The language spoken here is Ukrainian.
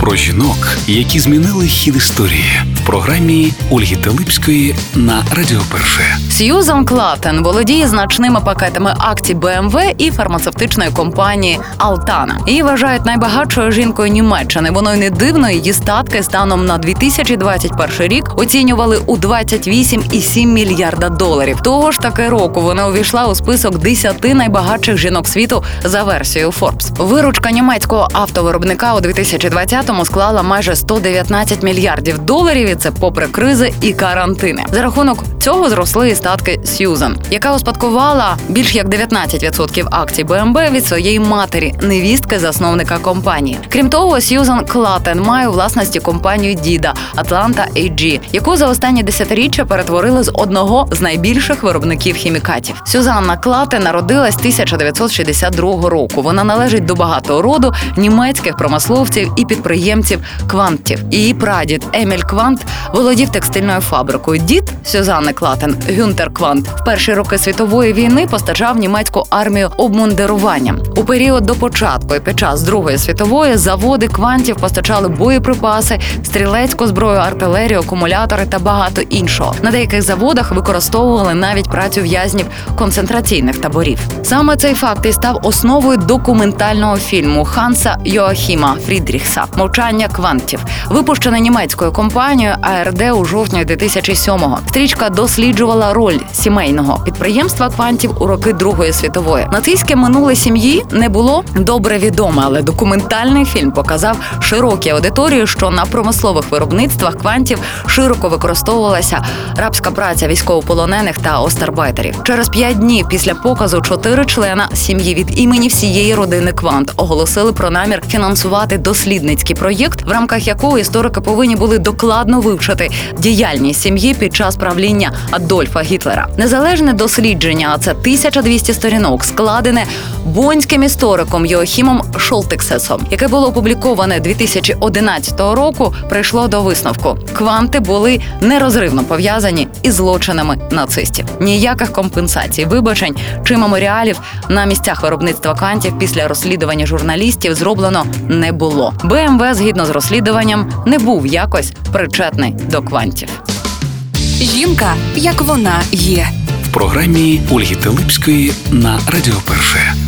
Про жінок, які змінили хід історії в програмі Ольги Телипської на Радіо Перше. Сьюзан Клатен володіє значними пакетами акцій BMW і фармацевтичної компанії Алтана. Її вважають найбагатшою жінкою Німеччини. Воно й не дивно. Її статки станом на 2021 рік оцінювали у 28,7 мільярда доларів. Того ж таки року вона увійшла у список 10 найбагатших жінок світу за версією Forbes. Виручка німецького автовиробника у 2020-му склала майже 119 мільярдів доларів. І це попри кризи і карантини. За рахунок цього зросли і статки Сьюзан, яка успадкувала більш як 19% акцій BMW від своєї матері, невістки засновника компанії. Крім того, Сьюзан Клатен має у власності компанію Діда Атланта AG, яку за останні десятиріччя перетворили з одного з найбільших виробників хімікатів. Сюзанна Клатен народилась 1962 року. Вона належить до багатого роду німецьких промисловців і підприємців квантів. Її прадід Еміль Квант володів текстильною фабрикою. Дід Сюзанни Клаттен Гюнтер Квант в перші роки світової війни постачав німецьку армію обмундируванням. У період до початку і під час Другої світової заводи квантів постачали боєприпаси, стрілецьку зброю, артилерію, акумулятори та багато іншого. На деяких заводах використовували навіть працю в'язнів концентраційних таборів. Саме цей факт і став основою документального фільму Ханса Йоахіма Фрідріхса Мовчання квантів, випущений німецькою компанією АРД у жовтні 2007-го. Стрічка досліджувала роль сімейного підприємства квантів у роки Другої світової. Нацистське минуле сім'ї не було добре відоме, але документальний фільм показав широкій аудиторії, що на промислових виробництвах квантів широко використовувалася рабська праця військовополонених та остарбайтерів. Через п'ять днів після показу чотири члена сім'ї від імені всієї родини Квант оголосили про намір фінансувати дослідницький проєкт, в рамках якого історики повинні були докладно вивчити діяльність сім'ї під час правління Адольфа Гітлера. Незалежне дослідження, а це 1200 сторінок, складене бонським істориком Йоахімом Шолтексесом, яке було опубліковане 2011 року, прийшло до висновку. Кванти були нерозривно пов'язані із злочинами нацистів. Ніяких компенсацій, вибачень чи меморіалів на місцях виробництва квантів після розслідування журналістів зроблено не було. БМВ, згідно з розслідуванням, не був якось причетний до квантів. Жінка, як вона є. В програмі Ольги Телипської на Радіо Перше.